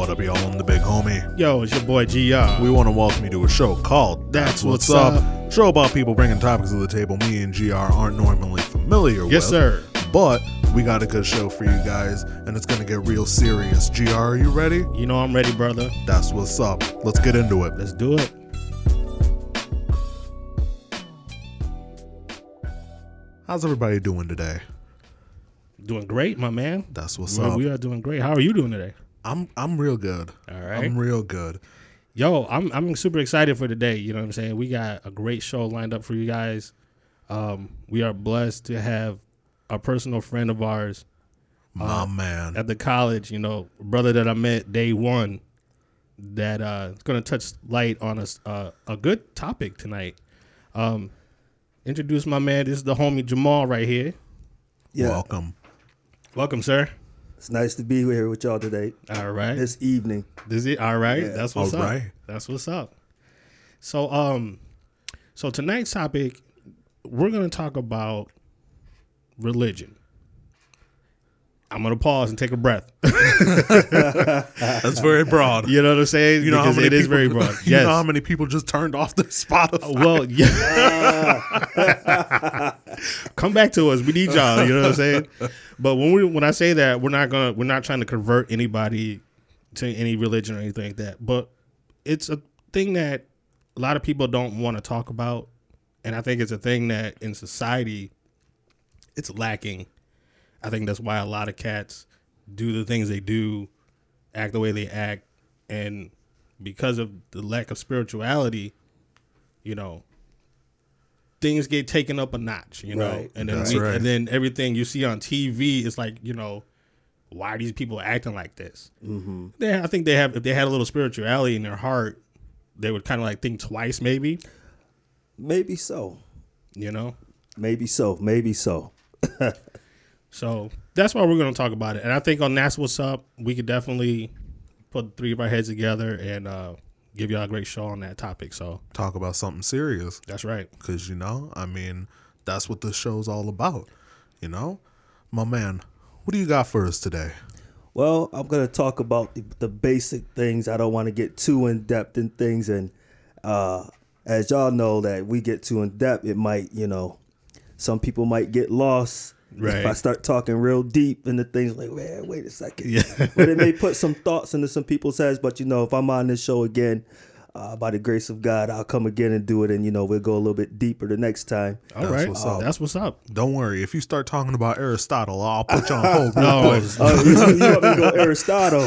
What up, y'all? I'm the big homie. Yo, it's your boy GR. We want to welcome you to a show called That's What's Up. Show about people bringing topics to the table me and GR aren't normally familiar with. yes, sir. But we got a good show for you guys, and it's going to get real serious. GR, are you ready? You know I'm ready, brother. That's what's up. Let's get into it. Let's do it. How's everybody doing today? Doing great, my man. That's what's up. we are doing great. How are you doing today? I'm I'm real good. All right. I'm real good. Yo, I'm I'm super excited for today. You know what I'm saying? We got a great show lined up for you guys. Um, we are blessed to have a personal friend of ours My man. at the college. You know, brother that I met day one. That uh, is going to touch light on a s- uh, a good topic tonight. Um, introduce my man. This is the homie Jamal right here. Yeah, Welcome. Welcome, sir. It's nice to be here with y'all today. All right. This evening, Is it all right? Yeah. That's what's All up. right. That's what's up. So um so tonight's topic we're going to talk about religion. I'm going to pause and take a breath. That's very broad. you know what I'm saying? You know how Because many it is people, very broad. You Yes. know how many people just turned off the Spotify. Uh, well, yeah. Come back to us. We need y'all. You know what I'm saying? But when we when I say that, we're not gonna we're not trying to convert anybody to any religion or anything like that. But it's a thing that a lot of people don't want to talk about, and I think it's a thing that in society it's lacking. I think that's why a lot of cats do the things they do, act the way they act, and because of the lack of spirituality, you know, things get taken up a notch, you know, Right. and then we, right. and then everything you see on TV is like, you know, why are these people acting like this? Mm-hmm. They, I think they have, if they had a little spirituality in their heart, they would kind of like think twice, maybe, maybe so, you know. maybe so, maybe so. So that's why we're going to talk about it, and I think on that's what's up, we could definitely put three of our heads together and uh, give y'all a great show on that topic. So Talk about something serious. that's right. Because, you know, I mean, that's what this show's all about. You know? My man, what do you got for us today? Well, I'm gonna talk about the, the basic things. I don't want to get too in depth in things, and uh, as y'all know, that we get too in depth, it might, you know, some people might get lost. Right. If I start talking real deep into things like, man, wait a second. Yeah. but it may put some thoughts into some people's heads. But you know, if I'm on this show again, uh, by the grace of God, I'll come again and do it, and you know, we'll go a little bit deeper the next time. All That's right, what's up. that's what's up. Don't worry. If you start talking about Aristotle, I'll put you on hold No, quick. Oh, you, you want me to go Aristotle?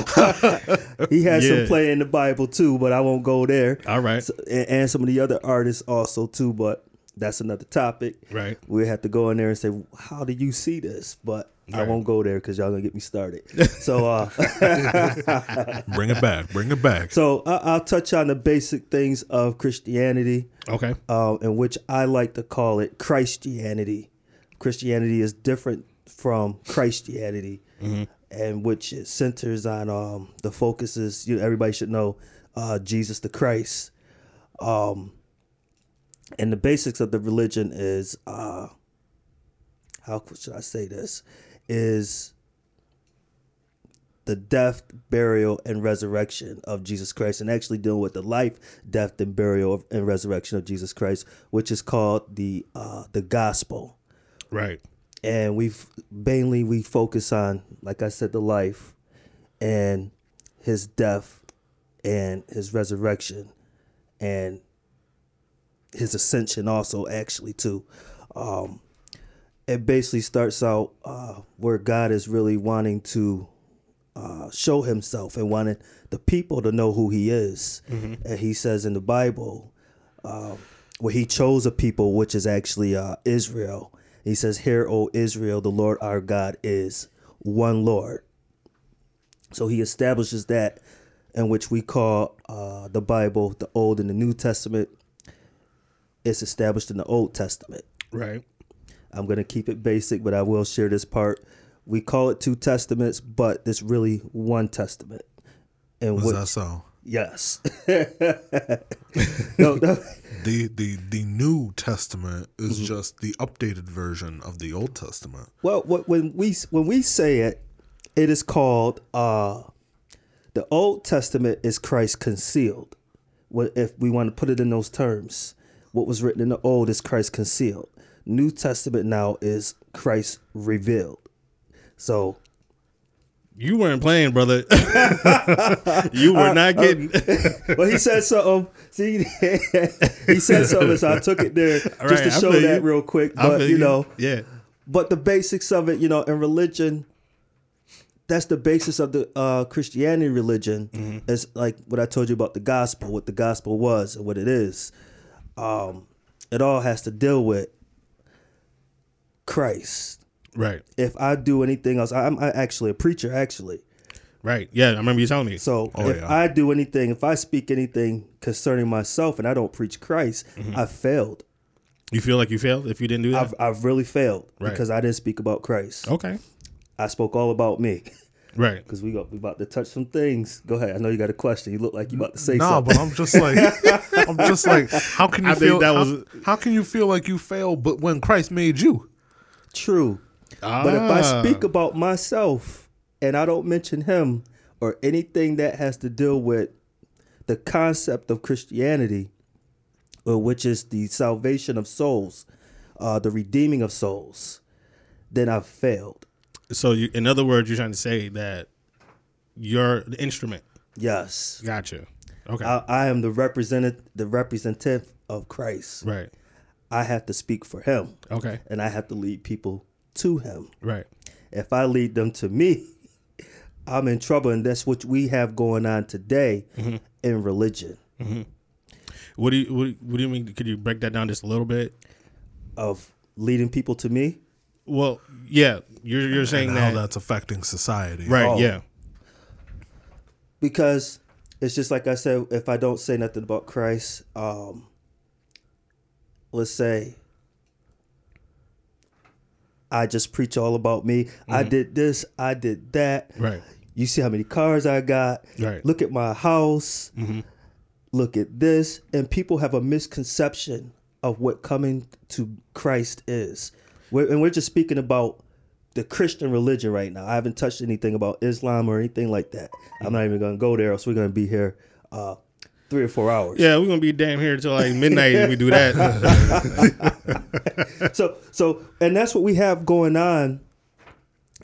he has Yeah. some play in the Bible too, but I won't go there. All right, So- and, and some of the other artists also too, but that's another topic. right. We have to go in there and say, "How do you see this?" But I won't go there because y'all gonna get me started. so, uh, Bring it back. Bring it back. so I, I'll touch on the basic things of Christianity. Okay, uh, in which I like to call it Christianity. Christianity is different from Christianity, and which it centers on um, the focus is you everybody should know uh, Jesus the Christ. Um, and the basics of the religion is uh, how should I say this is the death, burial, and resurrection of Jesus Christ, and actually dealing with the life, death, and burial and resurrection of Jesus Christ, which is called the uh, the gospel. right. And we've mainly we focus on, like I said, the life and his death and his resurrection and his ascension also actually too. Um, it basically starts out uh, where God is really wanting to uh, show himself and wanted the people to know who he is. And he says in the Bible, um, where he chose a people, which is actually uh, Israel. He says, Hear, O Israel, the Lord our God is one Lord. So he establishes that in which we call uh, the Bible, the Old and the New Testament. It's established in the Old Testament. Right. I'm going to keep it basic, but I will share this part. We call it two testaments, but it's really one testament. And which, that so? yes. no, no, The the the New Testament is Mm-hmm. just the updated version of the Old Testament. Well, what, when we when we say it, it is called uh, The Old Testament is Christ concealed. If we want to put it in those terms? What was written in the Old is Christ concealed. New Testament now is Christ revealed. So You weren't playing, brother. you were not getting. well, he said something. See, he said something, so I took it there just Right, to I show that you. real quick. But you know, yeah, but the basics of it, you know, in religion, that's the basis of the uh, Christianity religion. Mm-hmm. Is like what I told you about the gospel, what the gospel was and what it is. Um, it all has to deal with Christ. right, If I do anything else, I'm I actually a preacher, actually. right. Yeah, I remember you telling me. So Oh, if yeah. I do anything, if I speak anything concerning myself and I don't preach Christ, Mm-hmm. I failed. You feel like you failed if you didn't do that. I've I've really failed Right. because I didn't speak about Christ. okay, I spoke all about me. right. Because we got we about to touch some things. Go ahead. I know you got a question. You look like you about to say Nah, something. but I'm just like, I'm just like, how can you I feel? that how, was- how can you feel like you failed, but when Christ made you? True. But if I Ah. speak about myself and I don't mention him or anything that has to deal with the concept of Christianity, which is the salvation of souls, uh, the redeeming of souls, then I've failed. So, you, in other words, you're trying to say that you're the instrument. Yes. Gotcha. Okay. I, I am the representative the representative of Christ. right. I have to speak for him Okay. and I have to lead people to him. Right. If I lead them to me, I'm in trouble, and that's what we have going on today mm-hmm. in religion. Mm-hmm. What do you what, what do you mean? Could you break that down just a little bit? Of leading people to me, Well, yeah, you're you're saying and how that that's affecting society. right? Oh. Yeah. because it's just like I said. If I don't say nothing about Christ, um, let's say I just preach all about me. I did this. I did that. Right. You see how many cars I got. Right. Look at my house. Look at this. And people have a misconception of what coming to Christ is. We're, and we're just speaking about the Christian religion right now. I haven't touched anything about Islam or anything like that. I'm not even going to go there, else we're going to be here uh, three or four hours. Yeah, we're gonna be damn here until like midnight if we do that. so so and that's what we have going on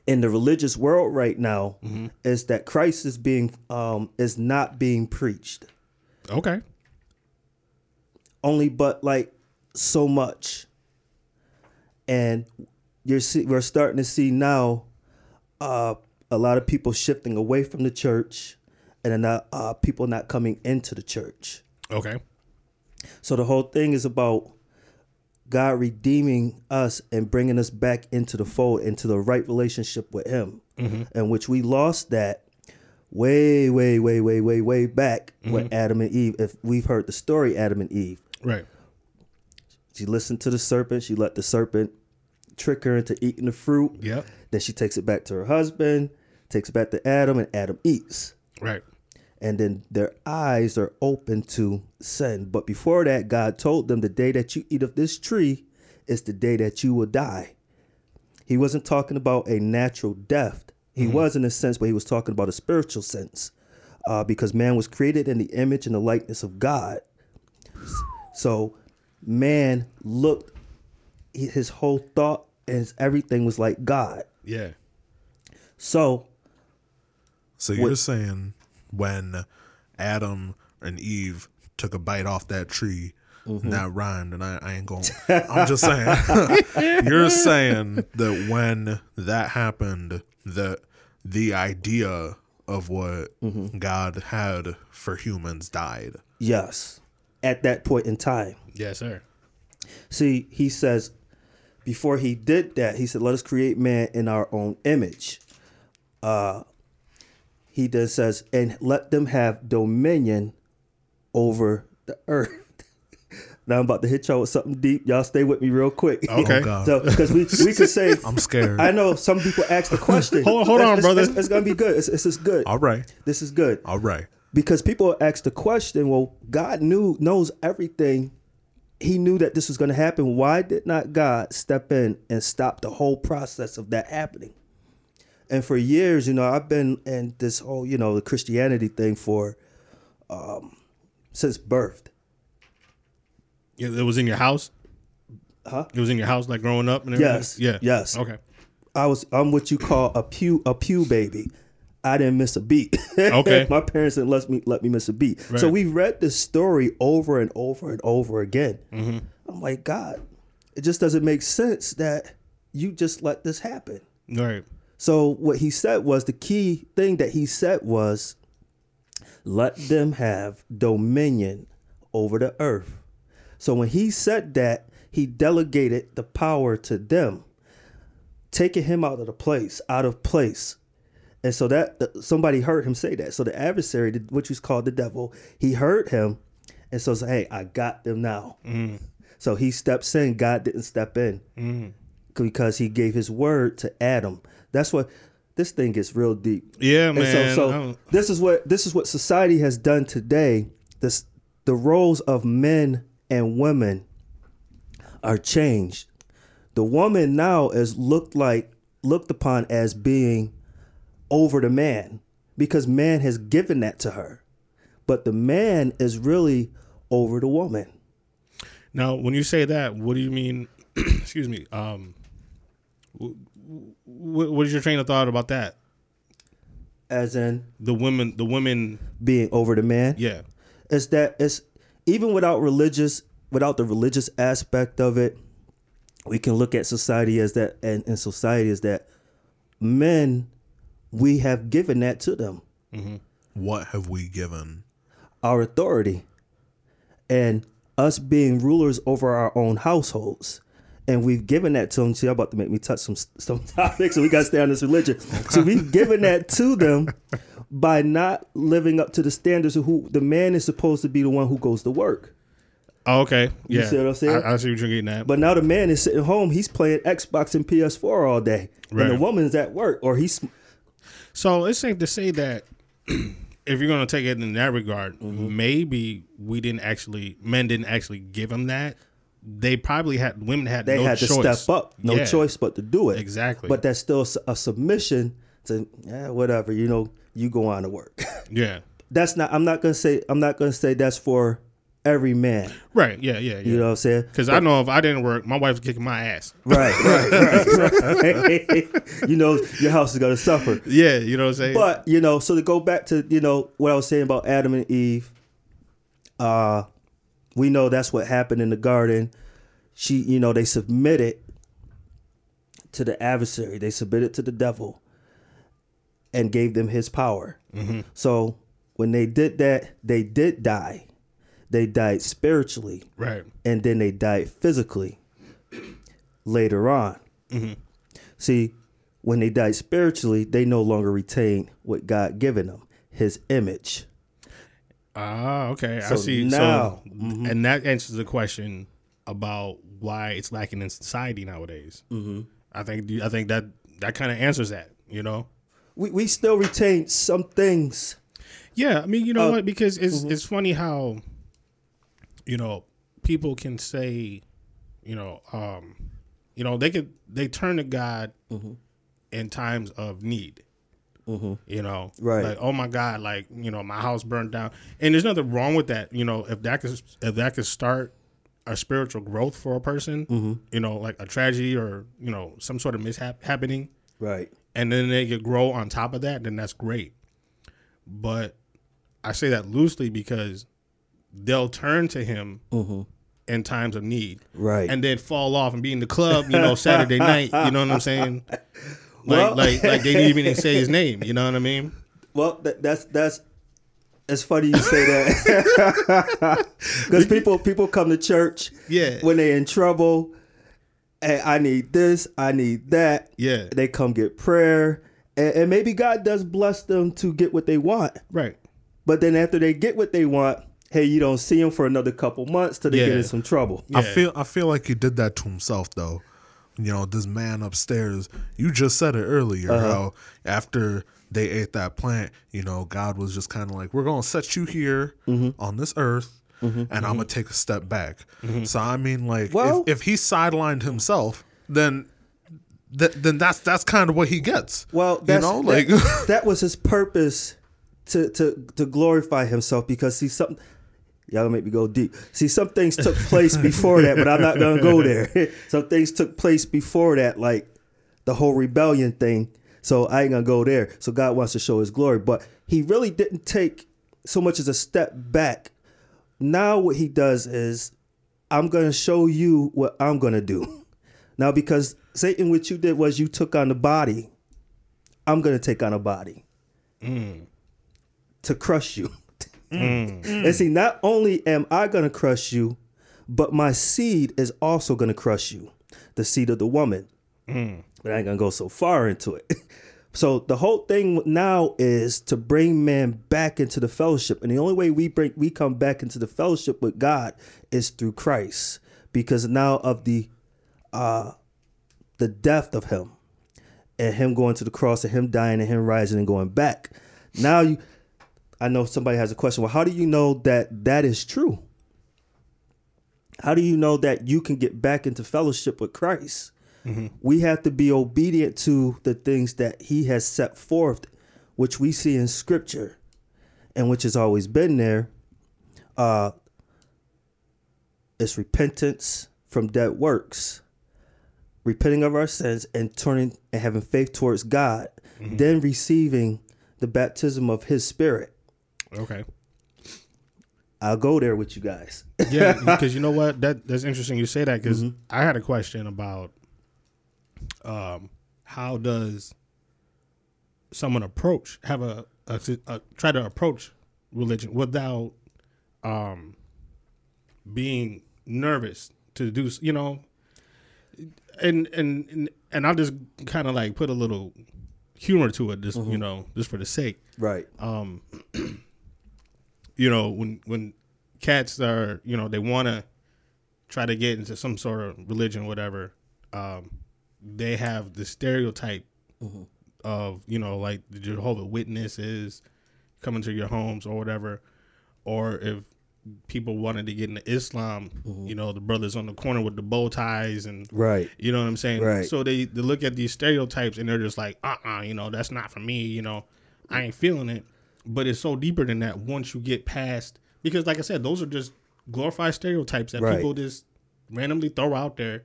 in the religious world right now is that Christ is being um is not being preached. okay. only but like so much and you're see, we're starting to see now uh, a lot of people shifting away from the church and then not, uh, people not coming into the church Okay. so the whole thing is about god redeeming us and bringing us back into the fold into the right relationship with him in which we lost that way way way way way way back with adam and eve if we've heard the story adam and eve Right. She listened to the serpent. She let the serpent trick her into eating the fruit. Yep. Then she takes it back to her husband, takes it back to Adam, and Adam eats. Right. And then their eyes are open to sin. But before that, God told them the day that you eat of this tree is the day that you will die. He wasn't talking about a natural death. He was in a sense, but he was talking about a spiritual sense. Uh, because man was created in the image and the likeness of God. So man looked, his whole thought and his everything was like God. Yeah. So So you're saying when Adam and Eve took a bite off that tree, and that rhymed, and I, I ain't going. I'm just saying. you're saying that when that happened, that the idea of what mm-hmm. God had for humans died. yes, at that point in time. Yes, sir. See, he says, before he did that, he said, "Let us create man in our own image." Uh, he then says, "And let them have dominion over the earth." now I'm about to hit y'all with something deep. Y'all stay with me real quick. Okay. Oh, so because we we could say, I'm scared. I know some people ask the question. Hold- on, hold on, It's- brother. It's, it's gonna be good. It's, this is good. All right. This is good All right. because people ask the question well god knew knows everything he knew that this was going to happen why did not god step in and stop the whole process of that happening And for years, you know, I've been in this whole, you know, the Christianity thing for um since birth. Yeah, It was in your house. Huh? It was in your house, like growing up and everything. Yes. Yeah. Yes. Okay. I was I'm what you call a pew a pew baby. I didn't miss a beat. Okay. My parents didn't let me let me miss a beat. So we read this story over and over and over again. Mm-hmm. I'm like, God, it just doesn't make sense that you just let this happen. Right. So what he said was the key thing that he said was let them have dominion over the earth. So when he said that, he delegated the power to them, taking him out of the place, out of place. And so that somebody heard him say that. So the adversary, which was called the devil, he heard him, and so said, "Hey, I got them now." Mm. So he steps in. God didn't step in mm. because he gave his word to Adam. That's what this thing gets real deep. Yeah, And man. so, so this is what this is what society has done today. This the roles of men and women are changed. The woman now is looked like looked upon as being over the man because man has given that to her. But the man is really over the woman. Now, when you say that, what do you mean? excuse me. Um, wh- wh- what is your train of thought about that? As in The women, the women, being over the man. yeah, is that it's even without religious without the religious aspect of it we can look at society as that and, and society as that men we have given that to them mm-hmm. What have we given? our authority and us being rulers over our own households and we've given that to them. See, I'm about to make me touch some some topics, so we got to stay on this religion. So we've given that to them by not living up to the standards of who the man is supposed to be the one who goes to work. oh, okay, yeah. You see what I'm saying? I, I see what you're getting at. But now the man is sitting home. He's playing Xbox and PS4 all day, and the woman's at work, or he's So it's safe to say that if you're going to take it in that regard, Mm-hmm. maybe we didn't actually, men didn't actually give them that. They probably had, women had they no had choice. to step up. No Yeah, choice but to do it. Exactly. But that's still a submission to yeah, whatever. You know, you go on to work. yeah. that's not. I'm not gonna say. I'm not gonna say that's for every man. Right. Yeah. Yeah. You know what I'm saying? Because I know if I didn't work, my wife's kicking my ass. Right, right, right. right. you know, your house is gonna suffer. Yeah. You know what I'm saying? But you know, so to go back to you know what I was saying about Adam and Eve, uh, we know that's what happened in the garden. She, you know, they submitted to the adversary. They submitted to the devil, and gave them his power. So when they did that, they did die. They died spiritually, right. and then they died physically later on. See, when they died spiritually, they no longer retained what God given them, His image. Ah, okay. I see. now- mm-hmm. and that answers the question about why it's lacking in society nowadays. Mm-hmm. I think. I think that that kind of answers that. You know. We we still retain some things. Yeah, I mean, you know Uh, what? Because it's mm-hmm. it's funny how, you know, people can say, you know, um, you know, they could they turn to God Mm-hmm. in times of need. You know, Right. Like, oh my God, like you know, my house burned down, and there's nothing wrong with that. You know, if that could if that could start a spiritual growth for a person, Mm-hmm. you know, like a tragedy or you know some sort of mishap happening, Right. and then they could grow on top of that, then that's great. But I say that loosely because they'll turn to him in times of need, Mm-hmm. Right. and then fall off and be in the club, you know, Saturday night. You know what I'm saying? Like, Well- like, like they didn't even say his name. You know what I mean? Well, that, that's that's. It's funny you say that because people people come to church Yeah. when they're in trouble. Hey, I need this. I need that. Yeah. They come get prayer, and, and maybe God does bless them to get what they want. Right. But then after they get what they want, hey, you don't see him for another couple months till they get in some trouble. I Yeah. feel I feel like he did that to himself though. You know, this man upstairs. You just said it earlier Uh-huh. how after they ate that plant, you know, God was just kind of like, "We're gonna set you here Mm-hmm. on this earth, and I'm gonna take a step back." Mm-hmm. So I mean, like, Well- if, if he sidelined himself, then th- then that's that's kind of what he gets. Well, you know, that- like that, was his purpose to to to glorify himself because he's some y'all gonna make me go deep. See, some things took place before that, but I'm not gonna go there. some things took place before that, like the whole rebellion thing. So I ain't gonna go there. So God wants to show His glory, but He really didn't take so much as a step back. Now what He does is, I'm gonna show you what I'm gonna do. Now because Satan, what you did was you took on the body. I'm gonna take on a body mm. to crush you. And see, not only am I gonna crush you, but my seed is also gonna crush you, the seed of the woman. But I ain't gonna go so far into it. So the whole thing now is to bring man back into the fellowship, and the only way we bring we come back into the fellowship with God is through Christ, because now of the uh the death of him and him going to the cross and him dying and him rising and going back. Now you I know somebody has a question. Well, how do you know that that is true? How do you know that you can get back into fellowship with Christ? We have to be obedient to the things that he has set forth, which we see in scripture and which has always been there. Uh, it's repentance from dead works, repenting of our sins and turning and having faith towards God, then receiving the baptism of his spirit. Okay. I'll go there with you guys. Yeah, because you know what? That that's interesting. You say that because Mm-hmm. I had a question about um, how does someone approach have a, a, a try to approach religion without um, being nervous to do you know and and and, and I'll just kind of like put a little humor to it just Mm-hmm. you know just for the sake Right. um you know when when cats are you know they want to try to get into some sort of religion whatever um they have the stereotype of you know like the jehovah witnesses coming to your homes or whatever or if people wanted to get into islam you know the brothers on the corner with the bow ties and Right. you know what I'm saying? Right. So they, they look at these stereotypes and they're just like, uh uh you know, that's not for me, you know, I ain't feeling it. But it's so deeper than that once you get past because like I said, those are just glorified stereotypes that Right. people just randomly throw out there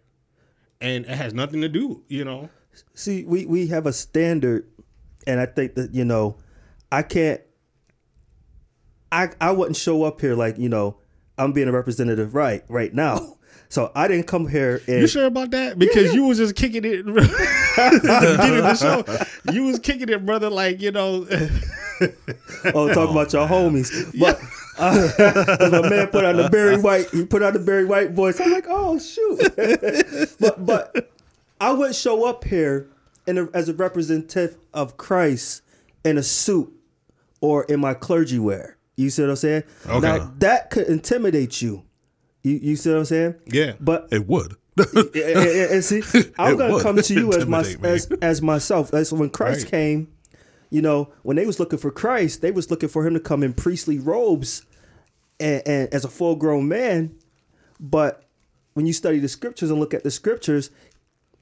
and it has nothing to do, you know. See, we we have a standard, and I think that you know, I can't. I I wouldn't show up here like you know I'm being a representative right right now. So I didn't come here and You sure about that? Because you was just kicking it at the beginning of the show. You was kicking it, brother, like, you know oh talk about your homies, but. Uh, my man put on the Barry White. He put on the Barry White voice. I'm like, oh shoot, but but I would show up here in a, as a representative of Christ in a suit or in my clergy wear. You see what I'm saying? Okay. Now that could intimidate you. You you see what I'm saying? Yeah. But it would. and, and- and see, I'm It gonna come to you as my me. as as myself. As when Christ Right. came, you know, when they was looking for Christ, they was looking for him to come in priestly robes and, and as a full grown man. But when you study the scriptures and look at the scriptures,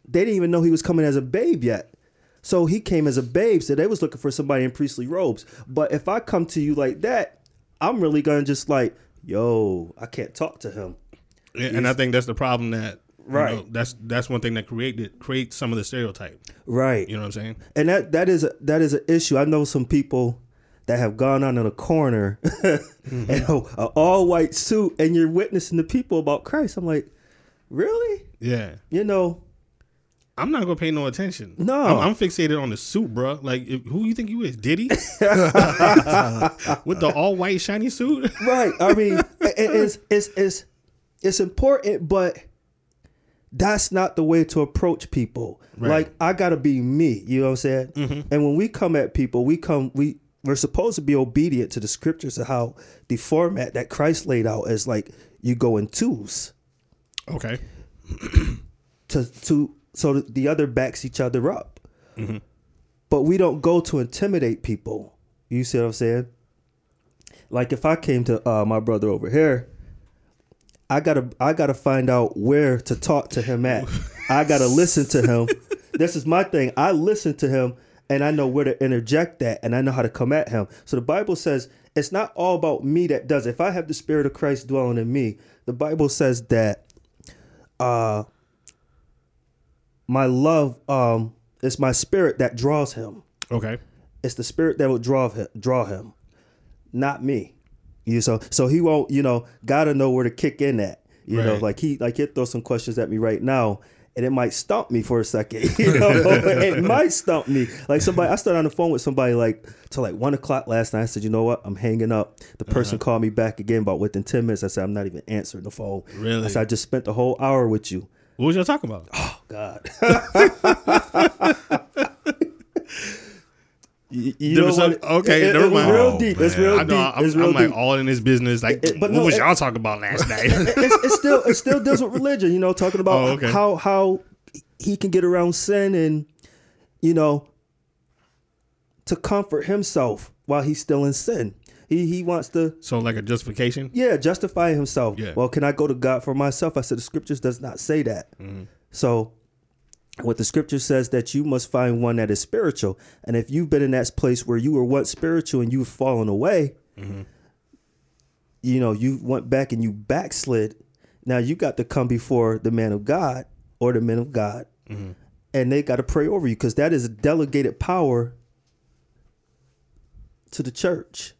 they didn't even know he was coming as a babe yet. So he came as a babe, so they was looking for somebody in priestly robes. But if I come to you like that, I'm really gonna just like, yo, I can't talk to him. Yeah, and I think that's the problem that you Right. know, that's that's one thing that created creates some of the stereotype. Right. You know what I'm saying? and that that is a, that is an issue. I know some people that have gone on in a corner Mm-hmm. a, a all white suit, and you're witnessing the people about Christ. I'm like, really? Yeah. You know, I'm not gonna pay no attention. No. I'm, I'm fixated on the suit, bro. Like, if, who you think you is, Diddy, with the all white shiny suit? right? I mean, it- it's it's it's it's important, but that's not the way to approach people. Right. Like I gotta be me. You know what I'm saying? Mm-hmm. And when we come at people, we come we we're supposed to be obedient to the scriptures of how the format that Christ laid out is like you go in twos Okay. to to so the other backs each other up. Mm-hmm. But we don't go to intimidate people. You see what I'm saying? Like if I came to uh, my brother over here, I gotta I gotta find out where to talk to him at. I gotta listen to him. this is my thing. I listen to him and I know where to interject that and I know how to come at him. So the Bible says it's not all about me that does it. If I have the spirit of Christ dwelling in me, the Bible says that uh my love um it's my spirit that draws him. Okay. It's the spirit that will draw him, draw him, not me. You so so he won't. You know, gotta know where to kick in at. You know, like he like he'll throw some questions at me right now, and it might stump me for a second. You know, it might stump me. Like somebody, I started on the phone with somebody like till like one o'clock last night. I said, you know what, I'm hanging up. The uh-huh. person called me back again about within ten minutes. I said, I'm not even answering the phone. Really? I said, I just spent the whole hour with you. What was y'all talking about? Oh God. you you know what? okay, it, it, never it mind. real Oh, deep. It's man. real I know. deep. I'm, it's real I'm like all in his business. Like, It- but what no, was it- y'all talking about last night? it's, it's still it still deals with religion. You know, talking about Oh, okay. how how he can get around sin and you know to comfort himself while he's still in sin. He he wants to so like a justification. yeah justify himself. Yeah. Well, can I go to God for myself? I said the scriptures does not say that. Mm-hmm. So what the scripture says that you must find one that is spiritual. And if you've been in that place where you were once spiritual and you've fallen away, Mm-hmm. you know, you went back and you backslid. Now you got to come before the man of God or the men of God, Mm-hmm. and they got to pray over you because that is a delegated power to the church.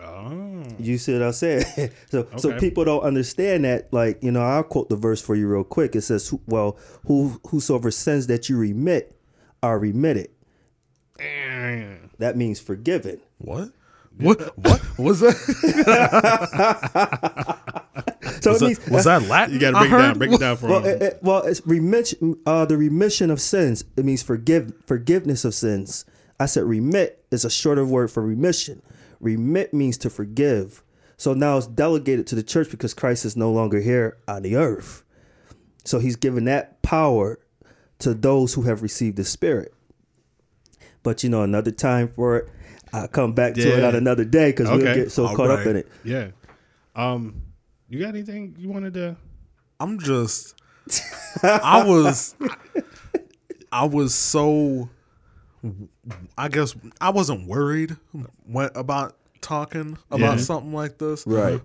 Oh, You see what I'm saying? so, so people don't understand that. Like, you know, I'll quote the verse for you real quick. It says, "Well, who whosoever sins that you remit are remitted." That means forgiven. What? What? What was that? So Was it means that, was that Latin? You got to I break it down. Break it down for well, him. it, it- well, it's remission. Uh, the remission of sins. It means forgive forgiveness of sins. I said remit is a shorter word for remission. Remit means to forgive. So now it's delegated to the church because Christ is no longer here on the earth. So he's given that power to those who have received the Spirit. But you know, another time for it. I'll come back to it on another day because we'll get so All caught up in it. yeah. Um, you got anything you wanted to? I'm just. I was. I was so. I guess I wasn't worried when, about talking about Yeah. something like this, Right.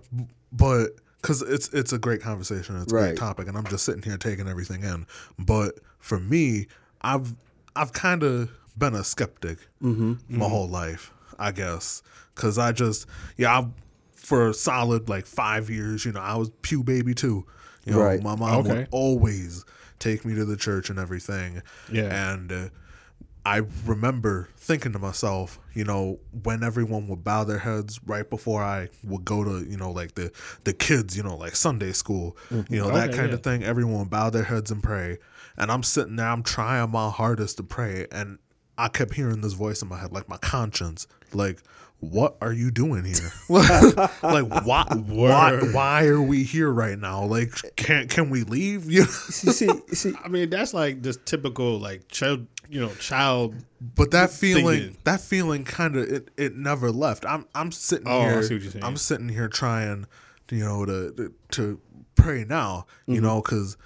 But because it's it's a great conversation, it's a Right. great topic, and I'm just sitting here taking everything in. But for me, I've I've kind of been a skeptic my whole life, I guess, because I just yeah, I, for a solid like five years, you know, I was pew baby too. You know, Right. my mom Okay. would always take me to the church and everything. Yeah. and. Uh, I remember thinking to myself, you know, when everyone would bow their heads right before I would go to, you know, like the the kids, you know, like Sunday school, mm-hmm. you know, that kind yeah. of thing. Everyone would bow their heads and pray, and I'm sitting there, I'm trying my hardest to pray, and I kept hearing this voice in my head, like my conscience, like, what are you doing here? like, why, why, why are we here right now? Like, can can we leave? You know? See, see, see, I mean, that's like just typical, like child, you know, child. But that feeling, thinking. that feeling, kind of, it, it never left. I'm, I'm sitting Oh, I here. see what you're saying. I'm sitting here trying, you know, to to, to pray now, you Mm-hmm. know, because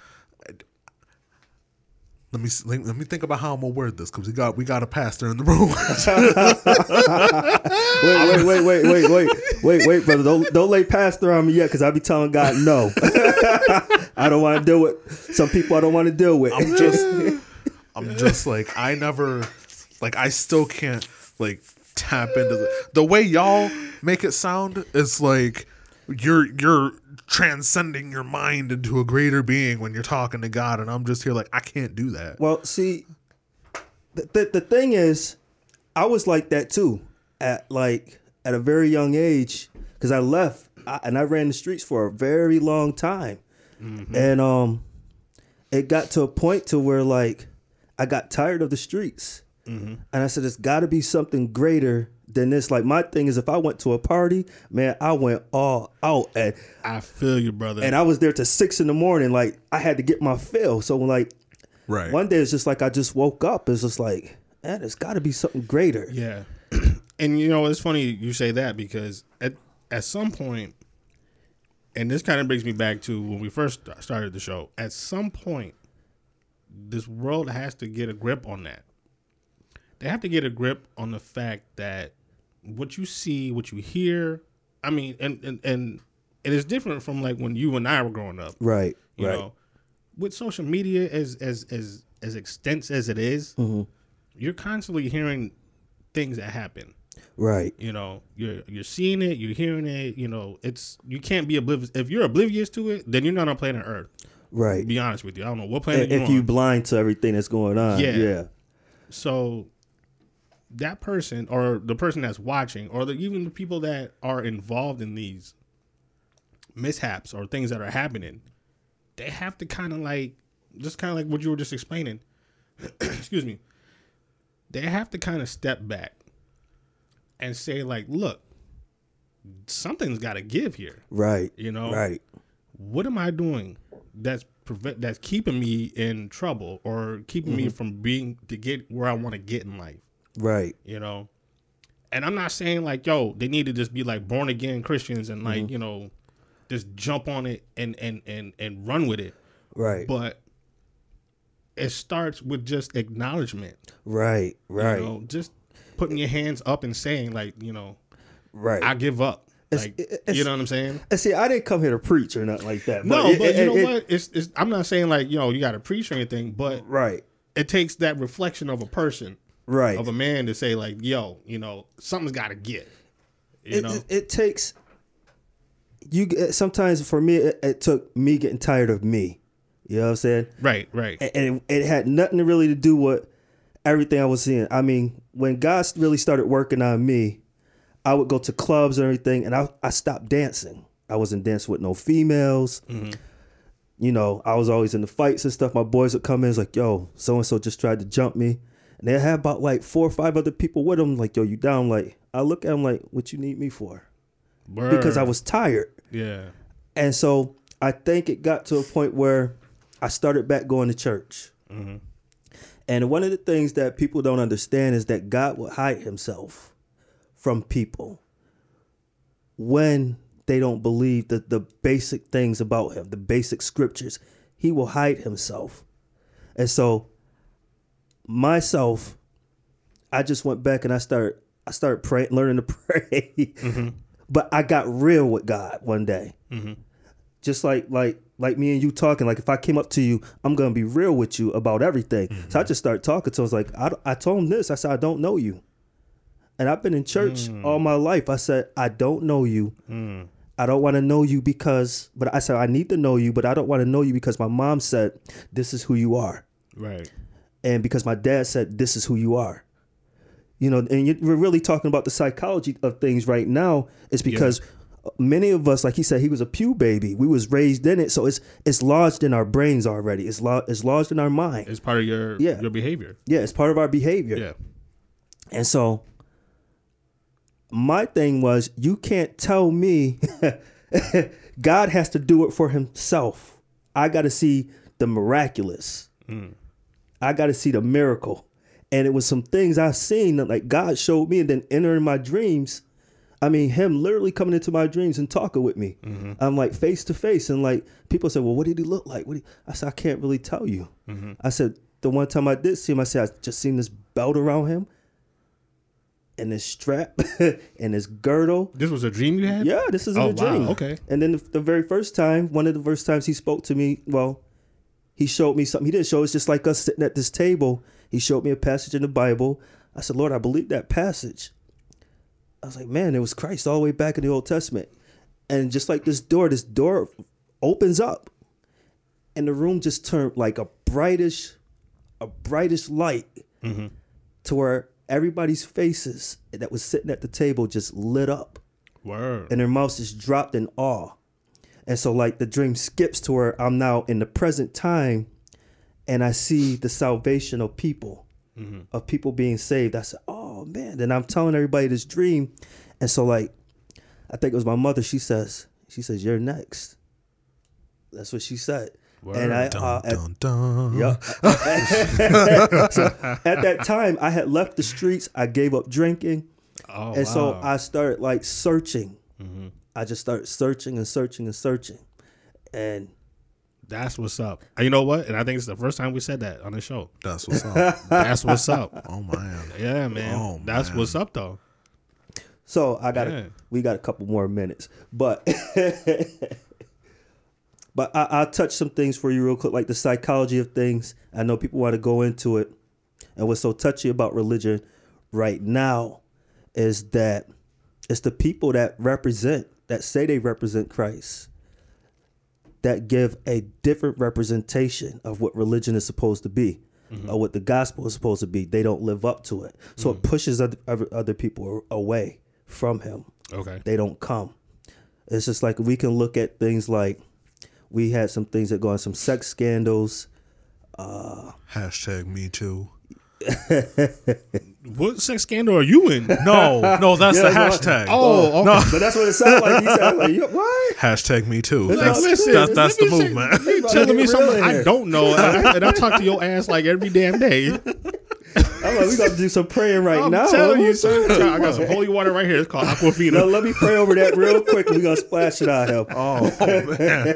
let me let me think about how I'm gonna word this because we got we got a pastor in the room. wait, wait, wait, wait, wait, wait, wait, wait, brother. Don't don't lay pastor on me yet, because I be telling God no. I don't want to deal with some people. I don't want to deal with. I'm just, I'm just like I never, like I still can't like tap into the the way y'all make it sound. It's like you're you're transcending your mind into a greater being when you're talking to God, and I'm just here like I can't do that. well, see, the, the the thing is, I was like that too, at like at a very young age, because I left I, and I ran the streets for a very long time, and um, it got to a point to where like I got tired of the streets. And I said, it's got to be something greater than this. Like, my thing is, if I went to a party, man, I went all out. And, I feel you, brother. and I was there to six in the morning. Like, I had to get my fill. So, like, Right. one day it's just like I just woke up. It's just like, man, there's got to be something greater. Yeah. and you know, it's funny you say that because at at some point and this kind of brings me back to when we first started the show. At some point this world has to get a grip on that. They have to get a grip on the fact that what you see, what you hear, I mean, and and and it is different from like when you and I were growing up. Right. You right. know, with social media as as as as extensive as it is, Mm-hmm. you're constantly hearing things that happen. Right. You know, you're you're seeing it, you're hearing it. You know, it's you can't be oblivious. If you're oblivious to it, then you're not on planet Earth. Right. To be honest with you, I don't know what planet if you're you on. blind to everything that's going on. Yeah. Yeah. So that person or the person that's watching or the, even the people that are involved in these mishaps or things that are happening, they have to kind of like just kind of like what you were just explaining. excuse me. They have to kind of step back and say like, look, something's got to give here. Right. You know, Right. what am I doing that's prevent that's keeping me in trouble or keeping me mm-hmm. from being to get where I want to get in life, Right. you know? And I'm not saying like, yo, they need to just be like born again Christians and like, mm-hmm. you know, just jump on it and and and and run with it. Right. But it starts with just acknowledgement. right. Right. You know, just putting your hands up and saying like, you know, right. I give up. It's- Like, it's- you know what I'm saying? see, I didn't come here to preach or nothing like that. No, it- but it- you know it- what? It's, it's I'm not saying like, you know, you got to preach or anything, but Right. it takes that reflection of a person, Right. of a man to say like, yo, you know, something's got to get. You it, know, it, it takes you. get- Sometimes for me, it, it took me getting tired of me. You know what I'm saying? right, right, and it, it had nothing to really to do with everything I was seeing. I mean, when God really started working on me, I would go to clubs and everything, and I I stopped dancing. I wasn't dancing with no females. Mm-hmm. You know, I was always in the fights and stuff. My boys would come in, it's like, "Yo, so and so just tried to jump me," and they had about like four or five other people with them. Like, "Yo, you down?" Like, I look at them like, "What you need me for?" Because I was tired. yeah, And so I think it got to a point where I started back going to church. Mm-hmm. And one of the things that people don't understand is that God will hide himself from people when they don't believe the, the basic things about him, the basic scriptures. He will hide himself. And so myself, I just went back and I started I started praying, learning to pray. Mm-hmm. But I got real with God one day. Mm-hmm. Just like like like me and you talking like if i came up to you i'm gonna be real with you about everything. So i mm-hmm. just started talking to him I was like I, I told him this i said i don't know you. And i've been in church mm. all my life. I said i don't know you. Mm. I don't want to know you because but i said i need to know you but i don't want to know you because my mom said this is who you are. Right, and because my dad said this is who you are you know and we're really talking about the psychology of things right now is because many of us like he said he was a pew baby we was raised in it so it's it's lodged in our brains already it's, lo- it's lodged in our mind it's part of your Yeah. your behavior. yeah it's part of our behavior Yeah, and so my thing was you can't tell me God has to do it for himself. I got to see the miraculous. Mm. I got to see the miracle. And it was some things I seen that like God showed me and then entering my dreams. I mean, him literally coming into my dreams and talking with me. Mm-hmm. I'm like face to face. And like people said, well, what did he look like? What he? I said, I can't really tell you. Mm-hmm. I said, the one time I did see him, I said, I just seen this belt around him and this strap and this girdle. this was a dream you had. Yeah, this is Oh, a dream. wow, okay. And then the, the very first time, one of the first times he spoke to me, well, he showed me something. He didn't show. It's just like us sitting at this table. He showed me a passage in the Bible. I said, Lord, I believe that passage. I was like, man, it was Christ all the way back in the Old Testament. And just like this door, this door opens up, and the room just turned like a brightish, a brightish light, mm-hmm. to where everybody's faces that was sitting at the table just lit up Word. and their mouths just dropped in awe. And so, like, the dream skips to where I'm now in the present time and I see the salvation of people, of people being saved. I said, oh, man. And I'm telling everybody this dream. And so, like, I think it was my mother. She says, she says, you're next. That's what she said. And I, Dun, uh, at, dun, dun. yeah. so at that time, I had left the streets. I gave up drinking. oh, And so. I started like searching. I just start searching and searching and searching. And That's what's up. And you know what? And I think it's the first time we said that on the show. That's what's up. That's what's up. oh man. Yeah, man. Oh, That's man. what's up, though. So I got Yeah. we got a couple more minutes, but but I, I'll touch some things for you real quick, like the psychology of things. I know people want to go into it, and what's so touchy about religion right now is that it's the people that represent that say they represent Christ that give a different representation of what religion is supposed to be mm-hmm. or what the gospel is supposed to be. They don't live up to it, so it mm. pushes other, other other people away from him Okay. they don't come. It's just like we can look at things like we had some things that go on, some sex scandals. Uh, Hashtag me too. What sex scandal are you in? No, no, that's Yeah, the no, hashtag. Oh, okay. But that's what it sounds like. You sound like, what? Hashtag me too. Listen, That's, listen, that's, that's the movement. You telling to me something I don't know, and I, and I talk to your ass like every damn day. I'm like, we got to do some praying right I'm now. telling you, up? I got some holy water right here. It's called No, Aquafina. let me pray over that real quick. We're gonna splash it out here. Oh, oh, man.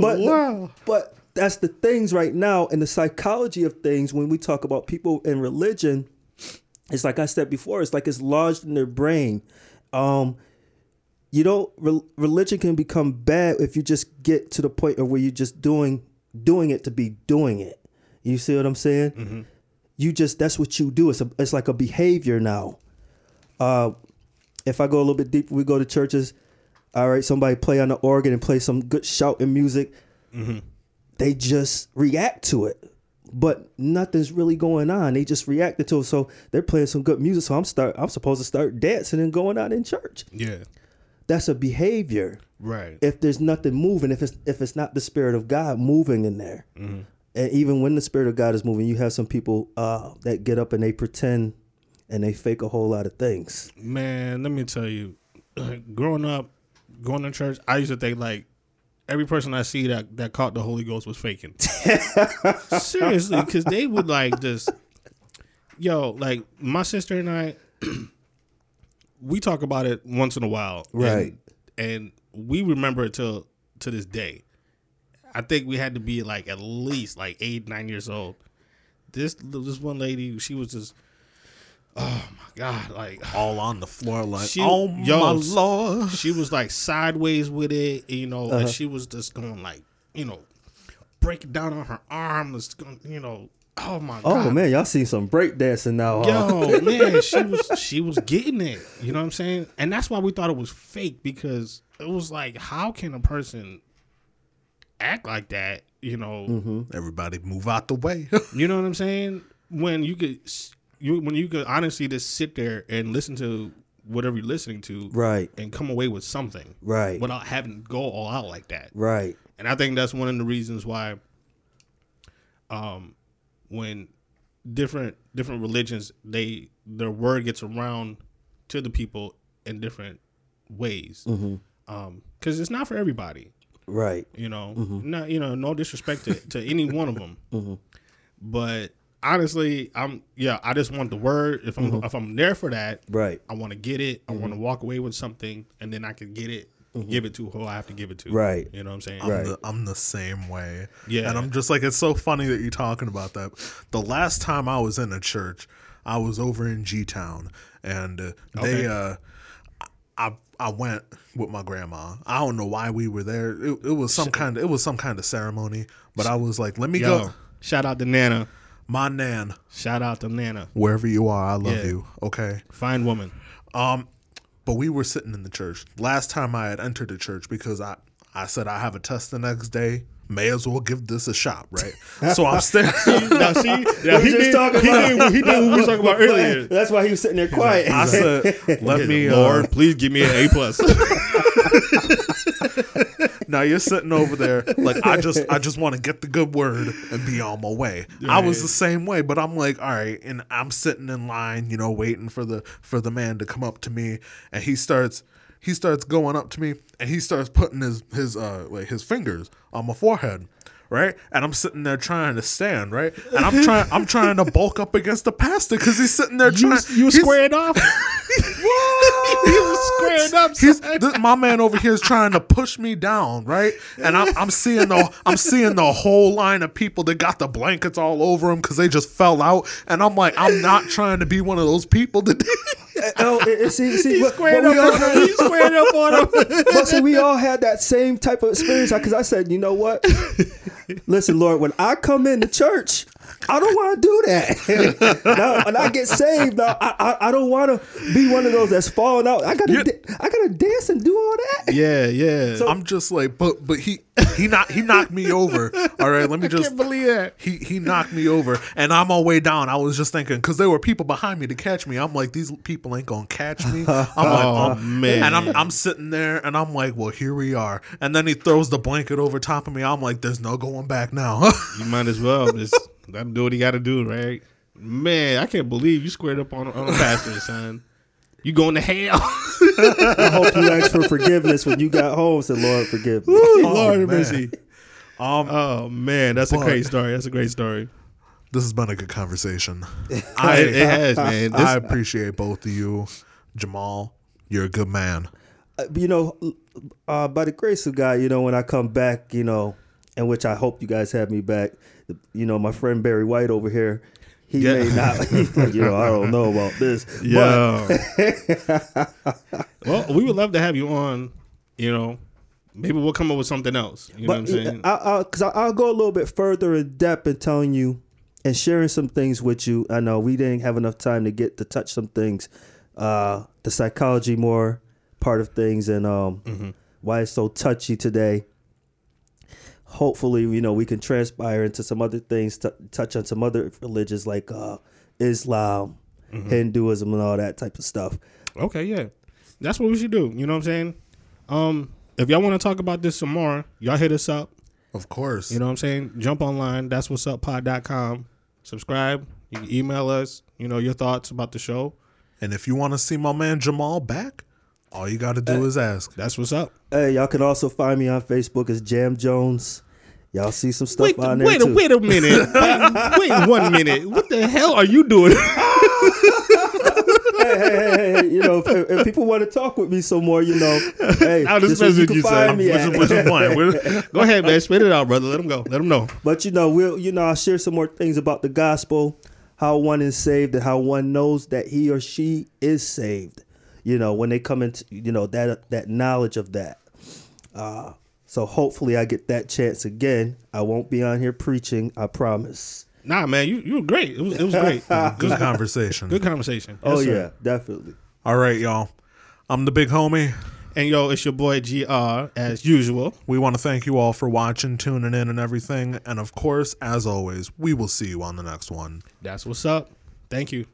But wow. but that's the things right now and the psychology of things when we talk about people in religion it's like i said before it's like it's lodged in their brain. Um you know re- religion can become bad if you just get to the point of where you're just doing doing it to be doing it. You see what i'm saying? You just that's what you do. It's a, it's like a behavior now. Uh if i go a little bit deeper we go to churches all right somebody play on the organ and play some good shouting music they just react to it but nothing's really going on. They just reacted to it. So they're playing some good music. So i'm start i'm supposed to start dancing and going out in church. Yeah. that's a behavior. Right. if there's nothing moving if it's if it's not the spirit of god moving in there. And even when the spirit of god is moving you have some people uh that get up and they pretend and they fake a whole lot of things. Man, let me tell you, growing up, going to church, I used to think like every person I see that that caught the Holy Ghost was faking. Seriously, because they would like just, yo, like my sister and I, we talk about it once in a while, and- Right. And, we remember it till to this day. I think we had to be like at least like eight, nine years old. This this one lady, she was just, oh my god, like all on the floor like, She- oh yo, my lord. she was like sideways with it, you know, Uh-huh. and she was just going like, you know, breaking down on her arm, was going, you know, oh my god! oh man y'all see some break dancing now huh? yo, man, she was she was getting it, you know what I'm saying, and that's why we thought it was fake because it was like, how can a person act like that, you know? Mm-hmm. Everybody move out the way. You know what I'm saying? When you could, you when you could honestly just sit there and listen to whatever you're listening to, right and come away with something, right without having to go all out like that. right And I think that's one of the reasons why, um, when different different religions, they their word gets around to the people in different ways, Mm-hmm. um, because it's not for everybody. right You know, Mm-hmm. not you know, no disrespect to, to any one of them, but honestly, I'm yeah, I just want the word. If I'm Mm-hmm. if I'm there for that, right I want to get it. I want to walk away with something, and then I can get it, give it to who I have to give it to. Mm-hmm. Right. You know what I'm saying? I'm, Right. the, I'm the same way. Yeah. And I'm just like, it's so funny that you're talking about that. The last time I was in a church, I was over in G Town, and uh, they, Okay. uh, I, I went with my grandma. I don't know why we were there. It, it was some kind of, it was some kind of ceremony. But I was like, let me Yo, go. shout out to Nana. My nan, Shout out to Nana. wherever you are, I love Yeah. you. Okay. Fine woman. Um, but we were sitting in the church. Last time I had entered the church because I, I said I have a test the next day. May as well give this a shot, right? so I'm standing. now see, now he did, talking he about- did, what- he did what we were talking about earlier. That's why he was sitting there quiet. I said, let me. Lord, Uh, please give me an A plus. Now you're sitting over there, like I just, I just want to get the good word and be on my way. I was the same way, but I'm like, all right, and I'm sitting in line, you know, waiting for the for the man to come up to me, and he starts, he starts going up to me, and he starts putting his his uh like his fingers on my forehead, right? And I'm sitting there trying to stand, right? And I'm trying, I'm trying to bulk up against the pastor because he's sitting there You, trying. you he's- squared off. you was squared up. He's this, my man over here is trying to push me down, right? And I'm, I'm seeing the I'm seeing the whole line of people that got the blankets all over them because they just fell out, and I'm like, I'm not trying to be one of those people that. Oh, and- and see, see, He squared but we all up. He squared up on him. but see, we all had that same type of experience. Because I said, you know what? Listen, Lord, when I come into church, I don't want to do that. now, when I get saved, now, I, I, I don't want to be one of those that's falling out. I gotta, da- I gotta dance and do all that. Yeah, yeah. So, I'm just like, but but he he knocked he knocked me over. All right, let me I just. can't believe that. He he knocked me over, and I'm all way down. I was just thinking because there were people behind me to catch me. I'm like, these people ain't gonna catch me. I'm like, Oh, oh man. and I'm I'm sitting there, and I'm like, well, here we are. And then he throws the blanket over top of me. I'm like, there's no going back now. You might as well just let him do what he got to do, right? Man, I can't believe you squared up on on a pastor, son. You going to hell? I hope you asked for forgiveness when you got home. Said, Lord, forgive me. Lord have man. mercy. um, Oh man, that's a great story. That's a great story. this has been a good conversation. I, it has, man. This, I appreciate both of you, Jamal. You're a good man. Uh, you know, uh, by the grace of God, you know, when I come back, you know, in which I hope you guys have me back, you know, my friend Barry White over here, he Yeah. may not, you know, I don't know about this. But yeah. well, we would love to have you on. You know, maybe we'll come up with something else. You know what I'm saying? I, I, cause I, I'll go a little bit further in depth in telling you and sharing some things with you. I know we didn't have enough time to get to touch some things, uh, the psychology more part of things and um, Mm-hmm. why it's so touchy today. Hopefully, you know, we can transpire into some other things, t- touch on some other religions like uh, Islam, Mm-hmm. Hinduism, and all that type of stuff. Okay, yeah. That's what we should do. You know what I'm saying? Um, if y'all want to talk about this some more, y'all hit us up. Of course. You know what I'm saying? Jump online. That's what's up pod.com. Subscribe. You can email us, you know, your thoughts about the show. and if you want to see my man Jamal back, all you got to do is ask. That's what's up. Hey, y'all can also find me on Facebook as Jam Jones. Y'all see some stuff Wait, on there wait, too. a, wait a minute. wait, wait one minute. What the hell are you doing? hey, hey, hey, hey, you know, if, if people want to talk with me some more, you know, hey, I'll just this message you you, can son. find me What's at. what's your plan? Go ahead, man. Spit it out, brother. Let him go. Let him know. But you know, we'll you know, I'll share some more things about the gospel, how one is saved, and how one knows that he or she is saved. You know, when they come into you know that that knowledge of that. Uh, so hopefully, I get that chance again. I won't be on here preaching. I promise. Nah, man, you you were great. It was it was great. Good conversation. Good conversation. oh Yes, sir. yeah, definitely. All right, y'all. I'm the big homie. And yo, it's your boy GR as usual. We want to thank you all for watching, tuning in, and everything. And of course, as always, we will see you on the next one. That's what's up. Thank you.